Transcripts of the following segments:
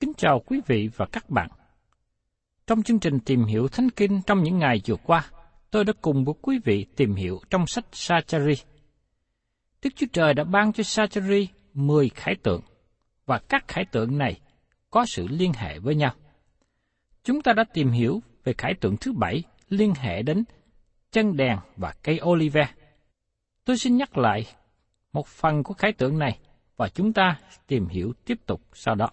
Kính chào quý vị và các bạn. Trong chương trình tìm hiểu Thánh Kinh trong những ngày vừa qua, tôi đã cùng với quý vị tìm hiểu trong sách Sachari. Đức Chúa Trời đã ban cho Sachari 10 khải tượng, và các khải tượng này có sự liên hệ với nhau. Chúng ta đã tìm hiểu về khải tượng thứ bảy liên hệ đến chân đèn và cây olive. Tôi xin nhắc lại một phần của khải tượng này và chúng ta tìm hiểu tiếp tục sau đó.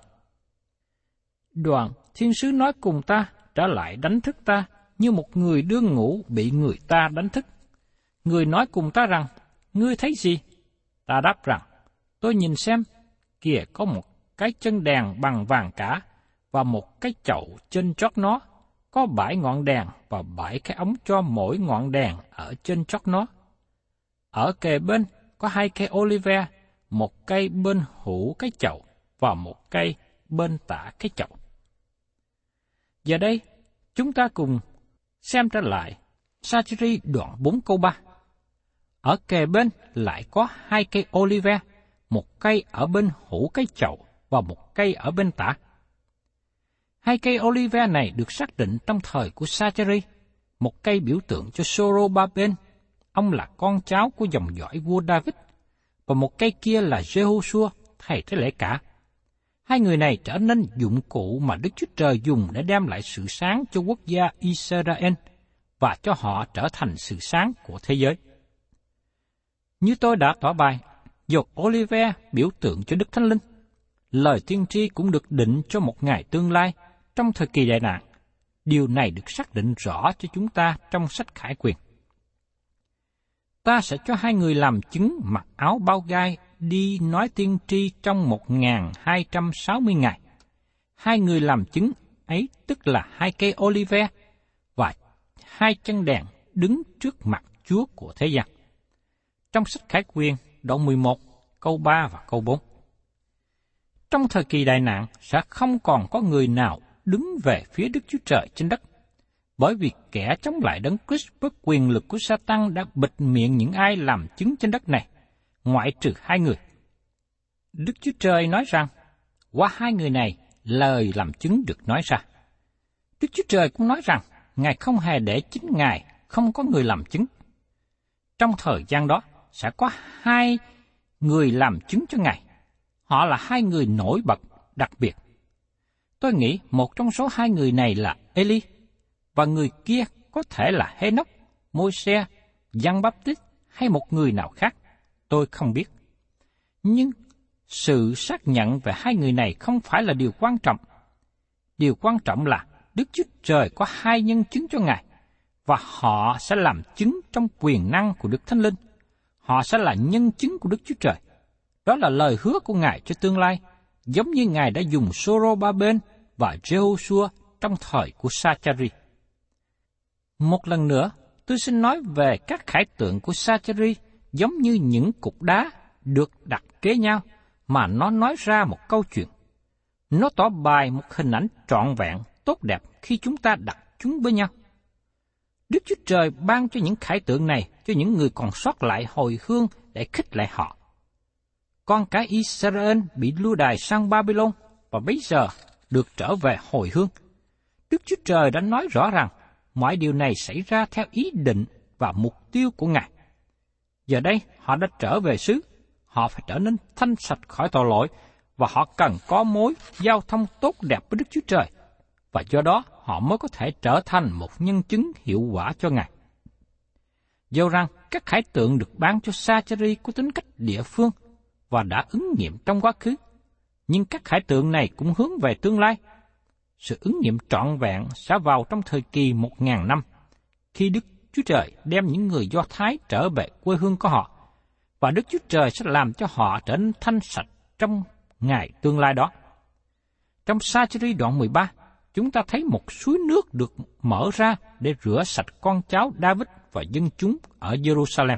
Đoàn thiên sứ nói cùng ta trở lại đánh thức ta như một người đương ngủ bị người ta đánh thức. Người nói cùng ta rằng, ngươi thấy gì? Ta đáp rằng, tôi nhìn xem, kìa có một cái chân đèn bằng vàng cả và một cái chậu trên chót nó, có bảy ngọn đèn và bảy cái ống cho mỗi ngọn đèn ở trên chót nó. Ở kề bên có hai cây olive, một cây bên hữu cái chậu và một cây bên tả cái chậu. Giờ đây, chúng ta cùng xem trở lại Sacheri đoạn 4 câu 3. Ở kề bên lại có hai cây olive, một cây ở bên hữu cái chậu và một cây ở bên tả. Hai cây olive này được xác định trong thời của Sacheri, một cây biểu tượng cho Sorobaben, ông là con cháu của dòng dõi vua David, và một cây kia là Jehoshua, thầy tế lễ cả. Hai người này trở nên dụng cụ mà Đức Chúa Trời dùng để đem lại sự sáng cho quốc gia Israel và cho họ trở thành sự sáng của thế giới. Như tôi đã tỏ bài, dầu Olive biểu tượng cho Đức Thánh Linh. Lời tiên tri cũng được định cho một ngày tương lai trong thời kỳ đại nạn. Điều này được xác định rõ cho chúng ta trong sách Khải Quyền. Ta sẽ cho hai người làm chứng mặc áo bao gai đi nói tiên tri trong một ngàn hai trăm sáu mươi ngày. Hai người làm chứng ấy tức là hai cây olive và hai chân đèn đứng trước mặt Chúa của thế gian. Trong sách Khải Quyền, đoạn 11, câu 3 và câu 4. Trong thời kỳ đại nạn sẽ không còn có người nào đứng về phía Đức Chúa Trời trên đất, bởi vì kẻ chống lại đấng Christ với quyền lực của Satan đã bịt miệng những ai làm chứng trên đất này, ngoại trừ hai người. Đức Chúa Trời nói rằng, qua hai người này, lời làm chứng được nói ra. Đức Chúa Trời cũng nói rằng, Ngài không hề để chính Ngài không có người làm chứng. Trong thời gian đó, sẽ có hai người làm chứng cho Ngài. Họ là hai người nổi bật, đặc biệt. Tôi nghĩ một trong số hai người này là Eli, và người kia có thể là Henoch, Môi-se, Giăng Baptist hay một người nào khác. Tôi không biết. Nhưng sự xác nhận về hai người này không phải là điều quan trọng. Điều quan trọng là Đức Chúa Trời có hai nhân chứng cho Ngài, và họ sẽ làm chứng trong quyền năng của Đức Thánh Linh. Họ sẽ là nhân chứng của Đức Chúa Trời. Đó là lời hứa của Ngài cho tương lai, giống như Ngài đã dùng Soro Ba Bên và Jehoshua trong thời của Sachari. Một lần nữa, tôi xin nói về các khải tượng của Sachari giống như những cục đá được đặt kế nhau mà nó nói ra một câu chuyện. Nó tỏ bài một hình ảnh trọn vẹn, tốt đẹp khi chúng ta đặt chúng với nhau. Đức Chúa Trời ban cho những khải tượng này cho những người còn sót lại hồi hương để khích lệ họ. Con cái Israel bị lưu đài sang Babylon và bây giờ được trở về hồi hương. Đức Chúa Trời đã nói rõ rằng mọi điều này xảy ra theo ý định và mục tiêu của Ngài. Giờ đây họ đã trở về xứ, họ phải trở nên thanh sạch khỏi tội lỗi và họ cần có mối giao thông tốt đẹp với Đức Chúa Trời và do đó họ mới có thể trở thành một nhân chứng hiệu quả cho Ngài. Dẫu rằng các khải tượng được bán cho Sacheri có tính cách địa phương và đã ứng nghiệm trong quá khứ, nhưng các khải tượng này cũng hướng về tương lai. Sự ứng nghiệm trọn vẹn sẽ vào trong thời kỳ một ngàn năm, khi Đức Chúa Trời đem những người Do Thái trở về quê hương của họ, và Đức Chúa Trời sẽ làm cho họ trở nên thanh sạch trong ngày tương lai đó. Trong Sa-chi-ri đoạn 13, chúng ta thấy một suối nước được mở ra để rửa sạch con cháu David và dân chúng ở Jerusalem.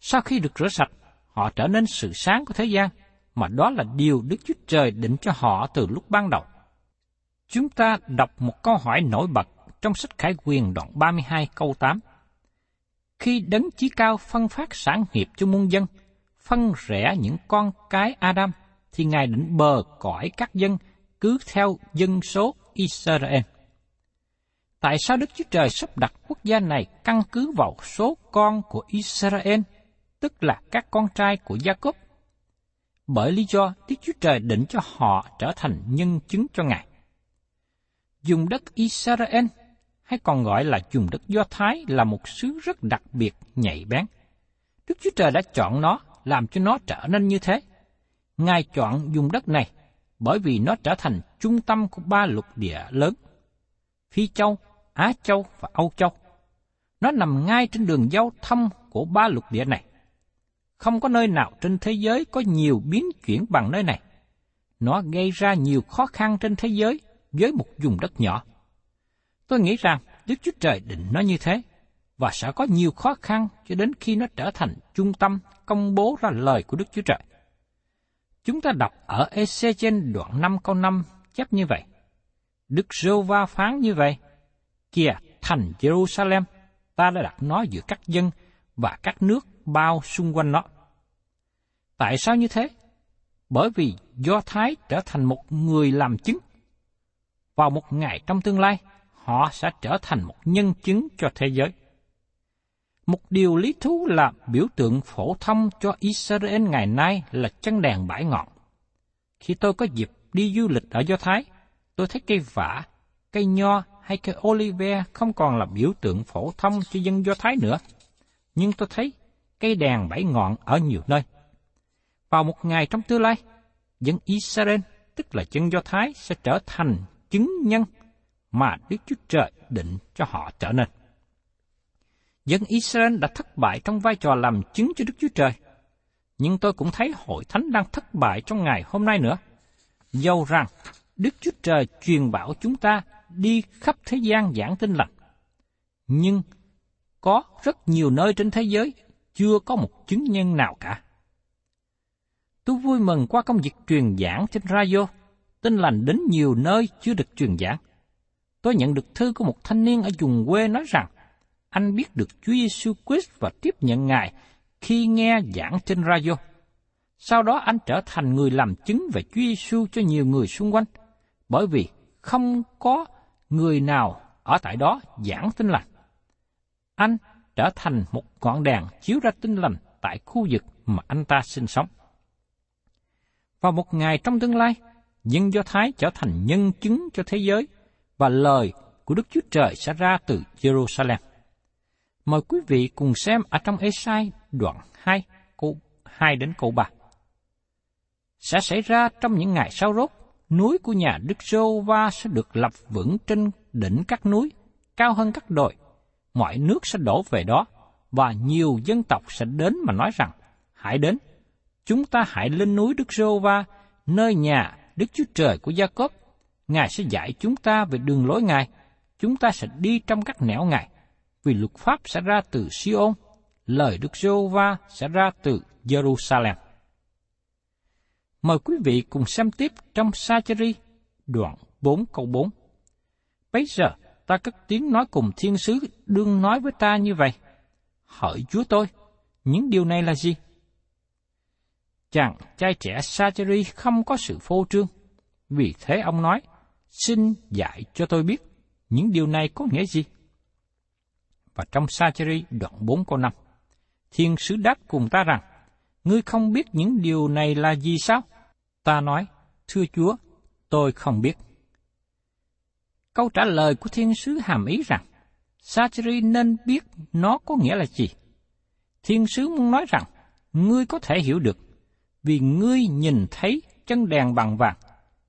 Sau khi được rửa sạch, họ trở nên sự sáng của thế gian, mà đó là điều Đức Chúa Trời định cho họ từ lúc ban đầu. Chúng ta đọc một câu hỏi nổi bật trong sách Khải Quyền đoạn 32 câu 8. Khi đấng chí cao phân phát sản nghiệp cho muôn dân, phân rẽ những con cái Adam, thì Ngài định bờ cõi các dân cứ theo dân số Israel. Tại sao Đức Chúa Trời sắp đặt quốc gia này căn cứ vào số con của Israel, tức là các con trai của Jacob? Bởi lý do Đức Chúa Trời định cho họ trở thành nhân chứng cho Ngài. Dùng đất Israel, hay còn gọi là dùng đất Do Thái là một xứ rất đặc biệt, nhạy bén. Đức Chúa Trời đã chọn nó, làm cho nó trở nên như thế. Ngài chọn dùng đất này bởi vì nó trở thành trung tâm của ba lục địa lớn, Phi Châu, Á Châu và Âu Châu. Nó nằm ngay trên đường giao thông của ba lục địa này. Không có nơi nào trên thế giới có nhiều biến chuyển bằng nơi này. Nó gây ra nhiều khó khăn trên thế giới với một vùng đất nhỏ. Tôi nghĩ rằng Đức Chúa Trời định nó như thế, và sẽ có nhiều khó khăn cho đến khi nó trở thành trung tâm công bố ra lời của Đức Chúa Trời. Chúng ta đọc ở Ezechen đoạn 5 câu 5 chép như vậy. Đức rêu va phán như vậy. Kìa, thành Jerusalem, ta đã đặt nó giữa các dân và các nước bao xung quanh nó. Tại sao như thế? Bởi vì Do Thái trở thành một người làm chứng. Vào một ngày trong tương lai, họ sẽ trở thành một nhân chứng cho thế giới. Một điều lý thú là biểu tượng phổ thông cho Israel ngày nay là chân đèn bãi ngọn. Khi tôi có dịp đi du lịch ở Do Thái, tôi thấy cây vả, cây nho hay cây olive không còn là biểu tượng phổ thông cho dân Do Thái nữa. Nhưng tôi thấy cây đèn bảy ngọn ở nhiều nơi. Vào một ngày trong tương lai, dân Israel, tức là dân Do Thái, sẽ trở thành chứng nhân mà Đức Chúa Trời định cho họ trở nên dân Israel đã thất bại trong vai trò làm chứng cho Đức Chúa Trời. Nhưng tôi cũng thấy hội thánh đang thất bại trong ngày hôm nay nữa. Dầu rằng Đức Chúa Trời truyền bảo chúng ta đi khắp thế gian giảng tin lành. Nhưng có rất nhiều nơi trên thế giới chưa có một chứng nhân nào cả. Tôi vui mừng qua công việc truyền giảng trên radio, tin lành đến nhiều nơi chưa được truyền giảng. Tôi nhận được thư của một thanh niên ở vùng quê nói rằng anh biết được Chúa Giêsu Christ và tiếp nhận Ngài khi nghe giảng trên radio. Sau đó anh trở thành người làm chứng về Chúa Giêsu cho nhiều người xung quanh, bởi vì không có người nào ở tại đó giảng tin lành. Anh trở thành một ngọn đèn chiếu ra tin lành tại khu vực mà anh ta sinh sống. Vào một ngày trong tương lai, dân Do Thái trở thành nhân chứng cho thế giới và lời của Đức Chúa Trời sẽ ra từ Jerusalem. Mời quý vị cùng xem ở trong Esai đoạn 2, câu 2 đến câu 3. Sẽ xảy ra trong những ngày sau rốt, núi của nhà Đức Sô Va sẽ được lập vững trên đỉnh các núi, cao hơn các đồi. Mọi nước sẽ đổ về đó, và nhiều dân tộc sẽ đến mà nói rằng, hãy đến, chúng ta hãy lên núi Đức Sô Va, nơi nhà Đức Chúa Trời của Gia Cốp. Ngài sẽ dạy chúng ta về đường lối Ngài, chúng ta sẽ đi trong các nẻo Ngài, vì luật pháp sẽ ra từ Siôn, lời Đức Rô Va sẽ ra từ Jerusalem. Mời quý vị cùng xem tiếp trong Sa-cha-ri, đoạn 4 câu 4. Bây giờ, ta cất tiếng nói cùng thiên sứ đương nói với ta như vậy. Hỡi Chúa tôi, những điều này là gì? Chàng trai trẻ sajari không có sự phô trương. Vì thế ông nói, xin dạy cho tôi biết những điều này có nghĩa gì? Và trong sajari đoạn 4 câu 5, thiên sứ đáp cùng ta rằng, ngươi không biết những điều này là gì sao? Ta nói, thưa Chúa, tôi không biết. Câu trả lời của thiên sứ hàm ý rằng, Sacheri nên biết nó có nghĩa là gì. Thiên sứ muốn nói rằng, ngươi có thể hiểu được, vì ngươi nhìn thấy chân đèn bằng vàng,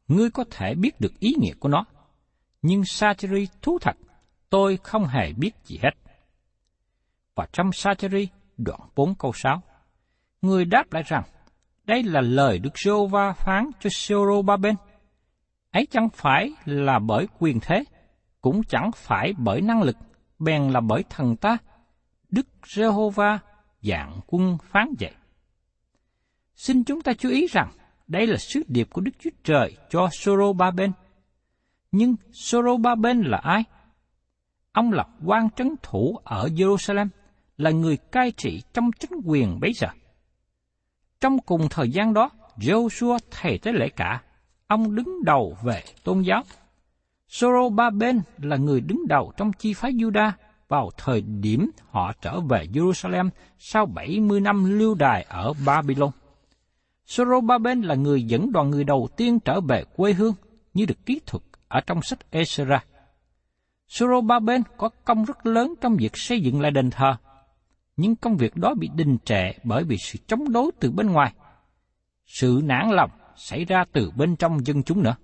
ngươi có thể biết được ý nghĩa của nó. Nhưng Sacheri thú thật, tôi không hề biết gì hết. Và trong Sacheri đoạn 4 câu 6, người đáp lại rằng, đây là lời Đức Sô Va phán cho Sô Ba Bên. Ấy chẳng phải là bởi quyền thế, cũng chẳng phải bởi năng lực, bèn là bởi thần ta. Đức Jehovah dạng quân phán vậy. Xin chúng ta chú ý rằng, đây là sứ điệp của Đức Chúa Trời cho Soro Ba Bên. Nhưng Soro Ba Bên là ai? Ông là quan trấn thủ ở Jerusalem, là người cai trị trong chính quyền bấy giờ. Trong cùng thời gian đó, Joshua thầy tế lễ cả, ông đứng đầu về tôn giáo. Sorobaben là người đứng đầu trong chi phái Juda vào thời điểm họ trở về Jerusalem sau 70 năm lưu đài ở Babylon. Sorobaben là người dẫn đoàn người đầu tiên trở về quê hương như được ký thuật ở trong sách Ezra. Sorobaben có công rất lớn trong việc xây dựng lại đền thờ nhưng công việc đó bị đình trệ bởi vì sự chống đối từ bên ngoài. Sự nản lòng xảy ra từ bên trong dân chúng nữa.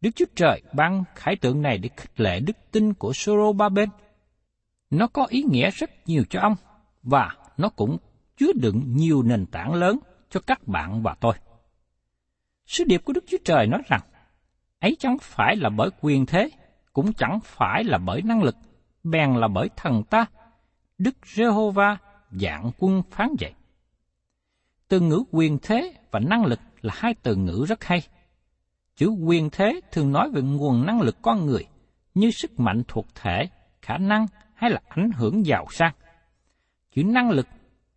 Đức Chúa Trời ban khải tượng này để khích lệ đức tin của Sorobaben. Nó có ý nghĩa rất nhiều cho ông, và nó cũng chứa đựng nhiều nền tảng lớn cho các bạn và tôi. Sứ điệp của Đức Chúa Trời nói rằng, ấy chẳng phải là bởi quyền thế, cũng chẳng phải là bởi năng lực, bèn là bởi thần ta, Đức Giê-hô-va dạng quân phán dạy. Từ ngữ quyền thế và năng lực là hai từ ngữ rất hay. Chữ quyền thế thường nói về nguồn năng lực con người, như sức mạnh thuộc thể, khả năng hay là ảnh hưởng giàu sang. Chữ năng lực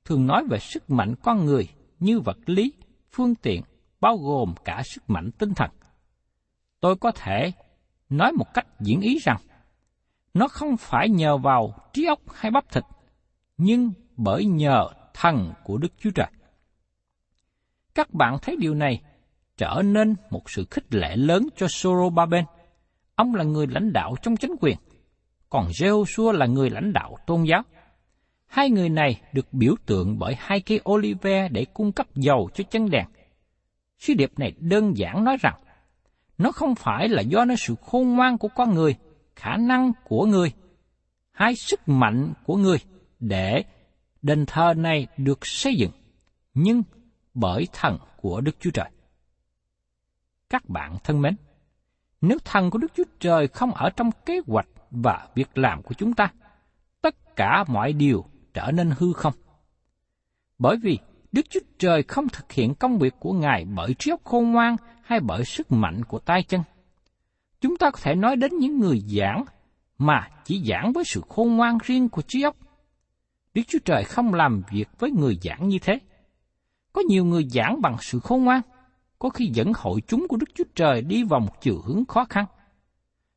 thường nói về sức mạnh con người như vật lý, phương tiện, bao gồm cả sức mạnh tinh thần. Tôi có thể nói một cách diễn ý rằng, nó không phải nhờ vào trí óc hay bắp thịt, nhưng bởi nhờ thần của Đức Chúa Trời. Các bạn thấy điều này trở nên một sự khích lệ lớn cho Sorobaben. Ông là người lãnh đạo trong chính quyền, còn Jehoshua là người lãnh đạo tôn giáo. Hai người này được biểu tượng bởi hai cây olive để cung cấp dầu cho chân đèn. Sứ điệp này đơn giản nói rằng, nó không phải là do nó sự khôn ngoan của con người, khả năng của người, hay sức mạnh của người, để đền thờ này được xây dựng, nhưng bởi thần của Đức Chúa Trời. Các bạn thân mến, nếu thần của Đức Chúa Trời không ở trong kế hoạch và việc làm của chúng ta, tất cả mọi điều trở nên hư không. Bởi vì Đức Chúa Trời không thực hiện công việc của Ngài bởi trí óc khôn ngoan hay bởi sức mạnh của tay chân. Chúng ta có thể nói đến những người giảng mà chỉ giảng với sự khôn ngoan riêng của trí óc Đức Chúa Trời không làm việc với người giảng như thế. Có nhiều người giảng bằng sự khôn ngoan, có khi dẫn hội chúng của Đức Chúa Trời đi vào một chiều hướng khó khăn.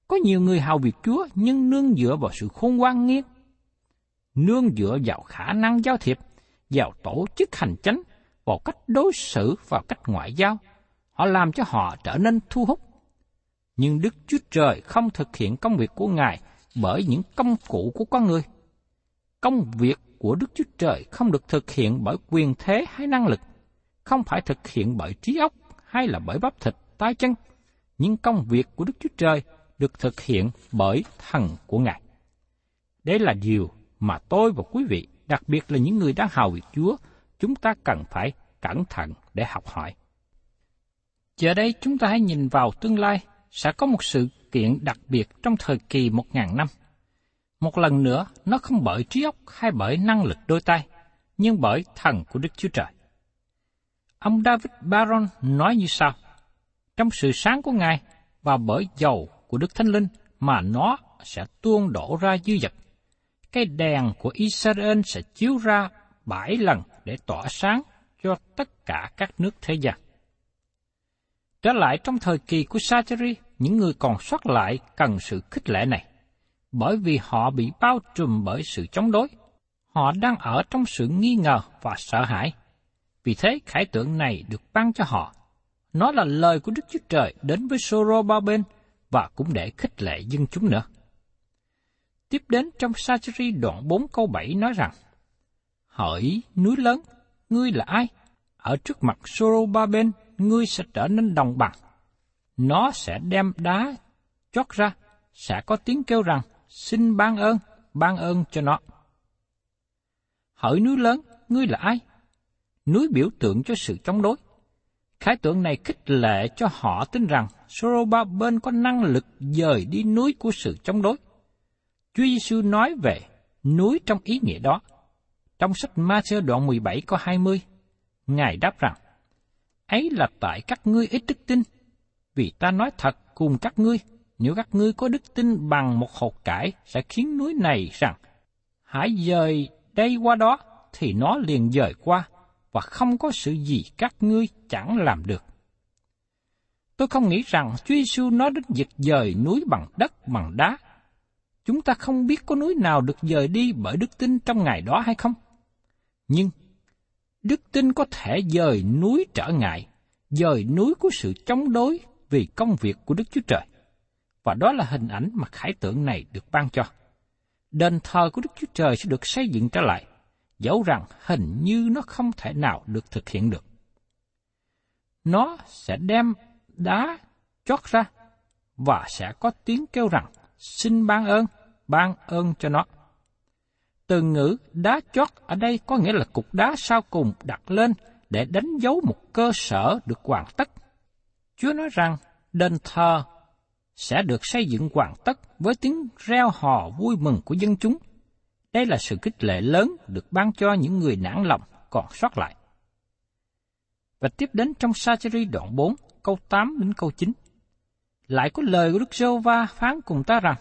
Có nhiều người hào việc Chúa nhưng nương dựa vào sự khôn ngoan nghiêng. Nương dựa vào khả năng giao thiệp, vào tổ chức hành chánh, vào cách đối xử, và cách ngoại giao. Họ làm cho họ trở nên thu hút. Nhưng Đức Chúa Trời không thực hiện công việc của Ngài bởi những công cụ của con người. Công việc của Đức Chúa Trời không được thực hiện bởi quyền thế hay năng lực, không phải thực hiện bởi trí óc hay là bởi bắp thịt, tay chân, nhưng công việc của Đức Chúa Trời được thực hiện bởi thần của Ngài. Đây là điều mà tôi và quý vị, đặc biệt là những người đang hào việc Chúa, chúng ta cần phải cẩn thận để học hỏi. Giờ đây chúng ta hãy nhìn vào tương lai sẽ có một sự kiện đặc biệt trong thời kỳ một ngàn năm. Một lần nữa, nó không bởi trí óc hay bởi năng lực đôi tay, nhưng bởi thần của Đức Chúa Trời. Ông David Baron nói như sau, trong sự sáng của Ngài và bởi dầu của Đức Thánh Linh mà nó sẽ tuôn đổ ra dư dật. Cái đèn của Israel sẽ chiếu ra bảy lần để tỏa sáng cho tất cả các nước thế gian. Trở lại trong thời kỳ của Sacheri, những người còn sót lại cần sự khích lệ này, bởi vì họ bị bao trùm bởi sự chống đối. Họ đang ở trong sự nghi ngờ và sợ hãi. Vì thế khải tượng này được ban cho họ. Nó là lời của Đức Chúa Trời đến với Soro bao bên và cũng để khích lệ dân chúng nữa. Tiếp đến trong Sacheri đoạn 4 câu 7 nói rằng, Hỡi núi lớn, ngươi là ai? Ở trước mặt Soro ba bên, ngươi sẽ trở nên đồng bằng. Nó sẽ đem đá chót ra, sẽ có tiếng kêu rằng, xin ban ơn, ban ơn cho nó. Hỡi núi lớn, ngươi là ai? Núi biểu tượng cho sự chống đối. Khái tượng này khích lệ cho họ tin rằng Soroba bên có năng lực dời đi núi của sự chống đối. Chúa Giêsu nói về núi trong ý nghĩa đó. Trong sách Ma-sơ đoạn 17 có 20, Ngài đáp rằng, ấy là tại các ngươi ít đức tin, vì ta nói thật cùng các ngươi, nếu các ngươi có đức tin bằng một hột cải sẽ khiến núi này rằng, hãy dời đây qua đó, thì nó liền dời qua, và không có sự gì các ngươi chẳng làm được. Tôi không nghĩ rằng Chúa Giêsu nói đến việc dời núi bằng đất bằng đá. Chúng ta không biết có núi nào được dời đi bởi đức tin trong ngày đó hay không. Nhưng đức tin có thể dời núi trở ngại, dời núi của sự chống đối vì công việc của Đức Chúa Trời. Và đó là hình ảnh mà khải tượng này được ban cho. Đền thờ của Đức Chúa Trời sẽ được xây dựng trở lại, dẫu rằng hình như nó không thể nào được thực hiện được. Nó sẽ đem đá chót ra và sẽ có tiếng kêu rằng xin ban ơn, ban ơn cho nó. Từ ngữ đá chót ở đây có nghĩa là cục đá sau cùng đặt lên để đánh dấu một cơ sở được hoàn tất. Chúa nói rằng đền thờ sẽ được xây dựng hoàn tất với tiếng reo hò vui mừng của dân chúng. Đây là sự kích lệ lớn được ban cho những người nản lòng còn sót lại. Và tiếp đến trong Sacheri đoạn 4, câu 8 đến câu 9. Lại có lời của Đức giê va phán cùng ta rằng,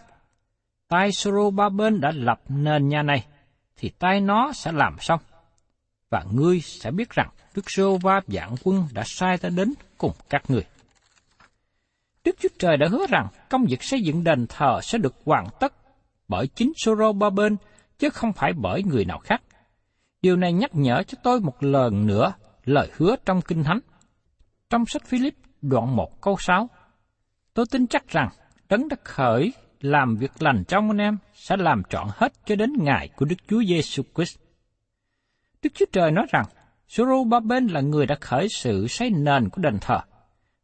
tay Soro ba bên đã lập nền nhà này, thì tay nó sẽ làm xong. Và ngươi sẽ biết rằng Đức giê va dạng quân đã sai ta đến cùng các ngươi. Đức Chúa Trời đã hứa rằng công việc xây dựng đền thờ sẽ được hoàn tất bởi chính Soro ba bên, chứ không phải bởi người nào khác. Điều này nhắc nhở cho tôi một lần nữa lời hứa trong Kinh Thánh. Trong sách Philip đoạn 1 câu 6, tôi tin chắc rằng Đấng đã khởi làm việc lành trong anh em sẽ làm trọn hết cho đến ngày của Đức Chúa Giêsu Christ. Đức Chúa Trời nói rằng, Zerubbabel là người đã khởi sự xây nền của đền thờ,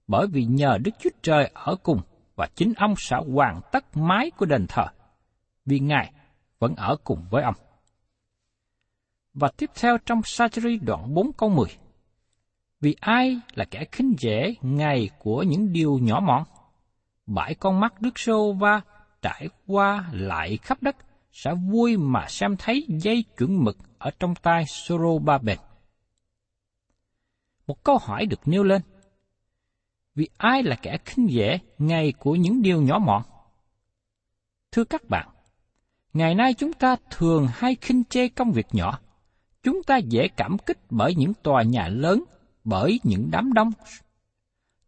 bởi vì nhờ Đức Chúa Trời ở cùng và chính ông sẽ hoàn tất mái của đền thờ, vì Ngài vẫn ở cùng với ông. Và tiếp theo trong Sacheri đoạn 4 câu 10. Vì ai là kẻ khinh dễ ngày của những điều nhỏ mọn? Bãi con mắt Đức Sô Va trải qua lại khắp đất sẽ vui mà xem thấy dây chuẩn mực ở trong tay Soro Ba Một câu hỏi được nêu lên. Vì ai là kẻ khinh dễ ngày của những điều nhỏ mọn? Thưa các bạn, ngày nay chúng ta thường hay khinh chê công việc nhỏ. Chúng ta dễ cảm kích bởi những tòa nhà lớn, bởi những đám đông.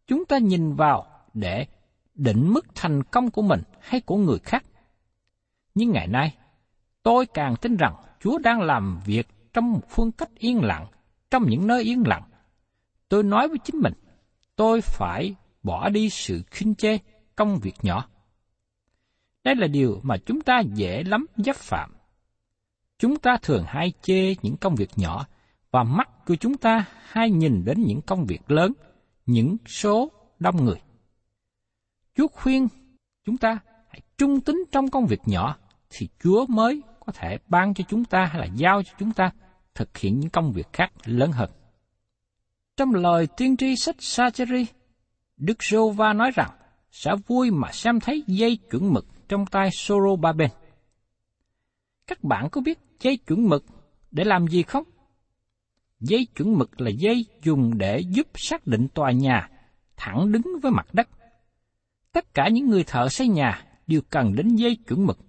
Chúng ta nhìn vào để định mức thành công của mình hay của người khác. Nhưng ngày nay, tôi càng tin rằng Chúa đang làm việc trong một phương cách yên lặng, trong những nơi yên lặng. Tôi nói với chính mình, tôi phải bỏ đi sự khinh chê công việc nhỏ. Đây là điều mà chúng ta dễ lắm dấp phạm. Chúng ta thường hay chê những công việc nhỏ và mắt của chúng ta hay nhìn đến những công việc lớn, những số đông người. Chúa khuyên chúng ta hãy trung tín trong công việc nhỏ thì Chúa mới có thể ban cho chúng ta hay là giao cho chúng ta thực hiện những công việc khác lớn hơn. Trong lời tiên tri sách Sacheri, Đức Sô Va nói rằng sẽ vui mà xem thấy dây chuẩn mực trong tay Soro Ba Bên. Các bạn có biết dây chuẩn mực để làm gì không? Dây chuẩn mực là dây dùng để giúp xác định tòa nhà thẳng đứng với mặt đất. Tất cả những người thợ xây nhà đều cần đến dây chuẩn mực,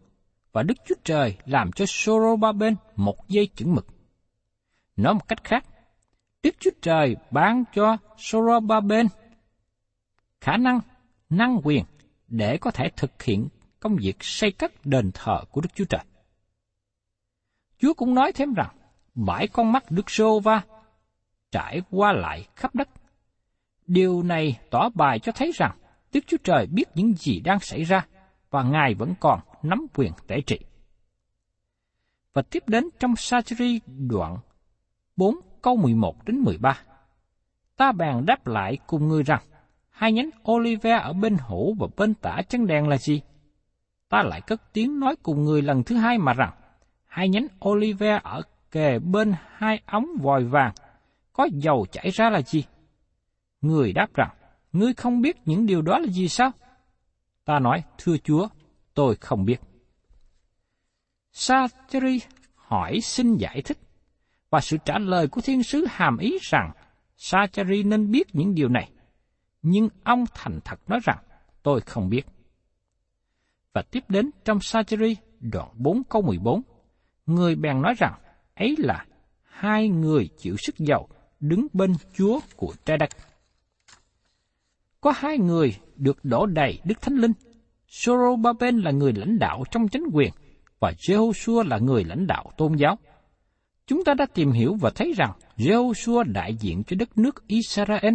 và Đức Chúa Trời làm cho Soro Ba Bên một dây chuẩn mực. Nói một cách khác, Đức Chúa Trời ban cho Soro Ba Bên khả năng, năng quyền để có thể thực hiện công việc xây cất đền thờ của Đức Chúa Trời. Chúa cũng nói thêm rằng, bãi con mắt Đức Sô Va trải qua lại khắp đất. Điều này tỏ bài cho thấy rằng Đức Chúa Trời biết những gì đang xảy ra và Ngài vẫn còn nắm quyền tể trị. Và tiếp đến trong Sacheri đoạn 4 câu 11 đến 13. Ta bàn đáp lại cùng người rằng, hai nhánh olive ở bên hữu và bên tả chân đèn là gì? Ta lại cất tiếng nói cùng người lần thứ hai mà rằng, hai nhánh olive ở kề bên hai ống vòi vàng, có dầu chảy ra là gì? Người đáp rằng, ngươi không biết những điều đó là gì sao? Ta nói, thưa Chúa, tôi không biết. Satri hỏi xin giải thích, và sự trả lời của thiên sứ hàm ý rằng Satri nên biết những điều này, nhưng ông thành thật nói rằng tôi không biết. Và tiếp đến trong Satri đoạn 4 câu 14, người bèn nói rằng ấy là hai người chịu sức giàu đứng bên Chúa của trái đất. Có hai người được đổ đầy Đức Thánh Linh. Sorobaben là người lãnh đạo trong chính quyền và Jehoshua là người lãnh đạo tôn giáo. Chúng ta đã tìm hiểu và thấy rằng Jehoshua đại diện cho đất nước Israel.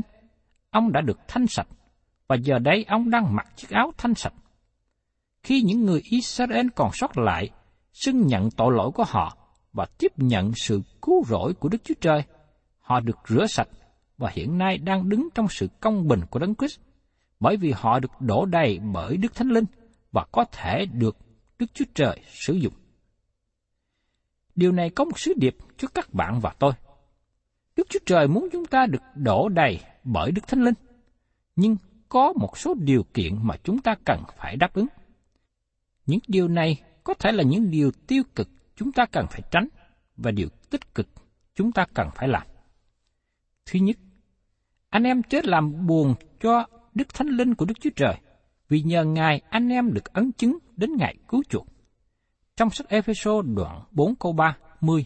Ông đã được thanh sạch và giờ đây ông đang mặc chiếc áo thanh sạch. Khi những người Israel còn sót lại, xưng nhận tội lỗi của họ và tiếp nhận sự cứu rỗi của Đức Chúa Trời, họ được rửa sạch và hiện nay đang đứng trong sự công bình của Đấng Christ, bởi vì họ được đổ đầy bởi Đức Thánh Linh và có thể được Đức Chúa Trời sử dụng. Điều này có một sứ điệp cho các bạn và tôi. Đức Chúa Trời muốn chúng ta được đổ đầy bởi Đức Thánh Linh, nhưng có một số điều kiện mà chúng ta cần phải đáp ứng. Những điều này có thể là những điều tiêu cực chúng ta cần phải tránh và điều tích cực chúng ta cần phải làm. Thứ nhất, anh em chết làm buồn cho Đức Thánh Linh của Đức Chúa Trời, vì nhờ Ngài anh em được ấn chứng đến ngày cứu chuộc. Trong sách Epheso đoạn 4 câu 30,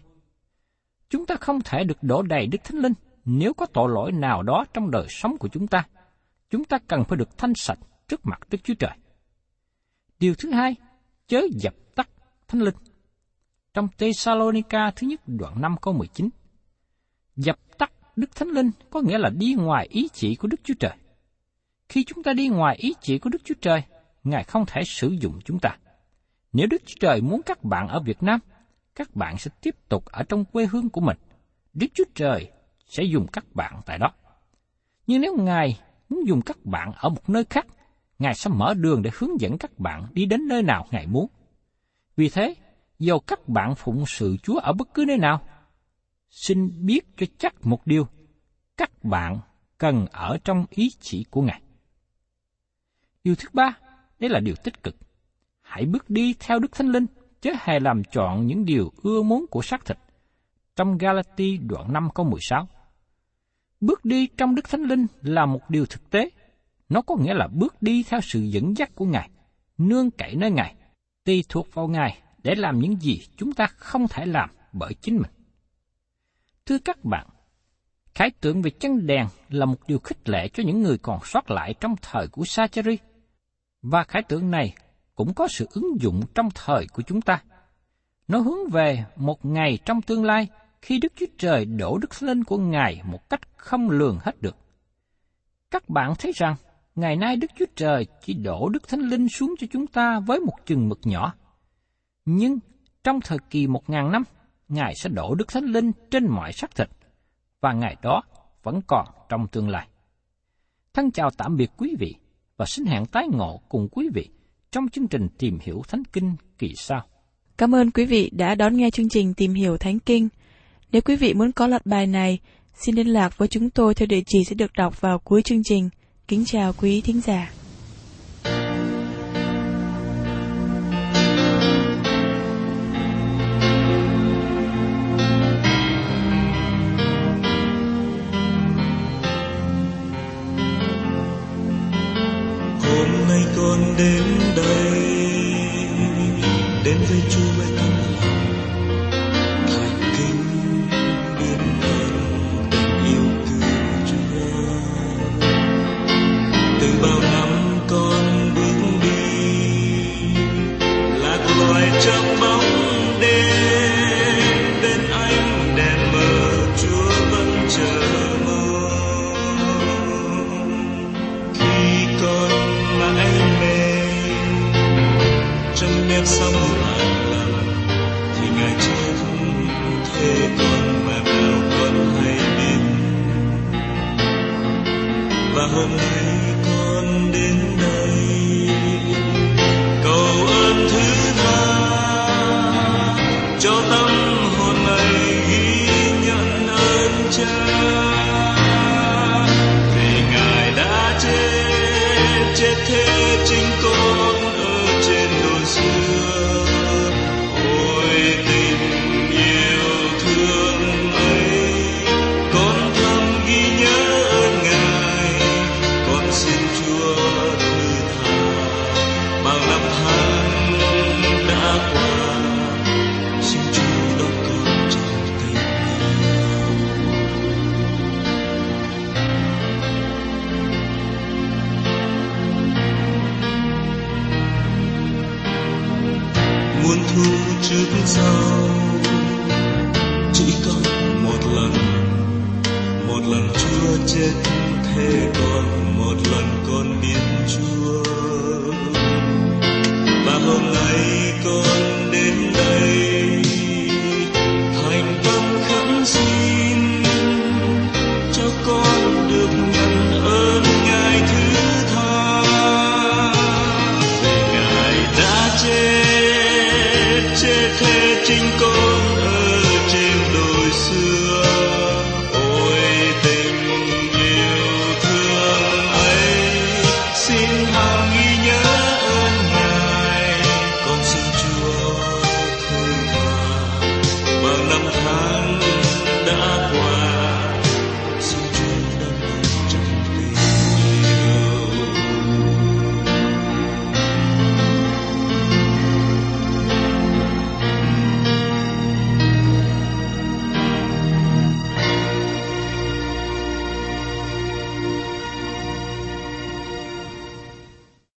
chúng ta không thể được đổ đầy Đức Thánh Linh nếu có tội lỗi nào đó trong đời sống của chúng ta. Chúng ta cần phải được thanh sạch trước mặt Đức Chúa Trời. Điều thứ hai, chớ dập tắt Thánh Linh. Trong Thessalonica thứ nhất đoạn 5 câu 19, dập tắt Đức Thánh Linh có nghĩa là đi ngoài ý chỉ của Đức Chúa Trời. Khi chúng ta đi ngoài ý chỉ của Đức Chúa Trời, Ngài không thể sử dụng chúng ta. Nếu Đức Chúa Trời muốn các bạn ở Việt Nam, các bạn sẽ tiếp tục ở trong quê hương của mình. Đức Chúa Trời sẽ dùng các bạn tại đó. Nhưng nếu Ngài muốn dùng các bạn ở một nơi khác, Ngài sẽ mở đường để hướng dẫn các bạn đi đến nơi nào Ngài muốn. Vì thế, dầu các bạn phụng sự Chúa ở bất cứ nơi nào, xin biết cho chắc một điều, các bạn cần ở trong ý chỉ của Ngài. Điều thứ ba, đấy là điều tích cực. Hãy bước đi theo Đức Thánh Linh, chứ hề làm chọn những điều ưa muốn của xác thịt. Trong Galati đoạn 5 câu 16. Bước đi trong Đức Thánh Linh là một điều thực tế. Nó có nghĩa là bước đi theo sự dẫn dắt của Ngài, nương cậy nơi Ngài, tùy thuộc vào Ngài để làm những gì chúng ta không thể làm bởi chính mình. Thưa các bạn, khái tượng về chân đèn là một điều khích lệ cho những người còn sót lại trong thời của Sacheri. Và khái tượng này cũng có sự ứng dụng trong thời của chúng ta. Nó hướng về một ngày trong tương lai khi Đức Chúa Trời đổ Đức Thánh Linh của Ngài một cách không lường hết được. Các bạn thấy rằng, ngày nay Đức Chúa Trời chỉ đổ Đức Thánh Linh xuống cho chúng ta với một chừng mực nhỏ. Nhưng trong thời kỳ một ngàn năm, Ngài sẽ đổ Đức Thánh Linh trên mọi xác thịt, và ngày đó vẫn còn trong tương lai. Thân chào tạm biệt quý vị và xin hẹn tái ngộ cùng quý vị trong chương trình Tìm hiểu Thánh Kinh kỳ sau. Cảm ơn quý vị đã đón nghe chương trình Tìm hiểu Thánh Kinh. Nếu quý vị muốn có loạt bài này, xin liên lạc với chúng tôi theo địa chỉ sẽ được đọc vào cuối chương trình. Kính chào quý thính giả. con đến đây đến với Chúa với con. hồn thế chính con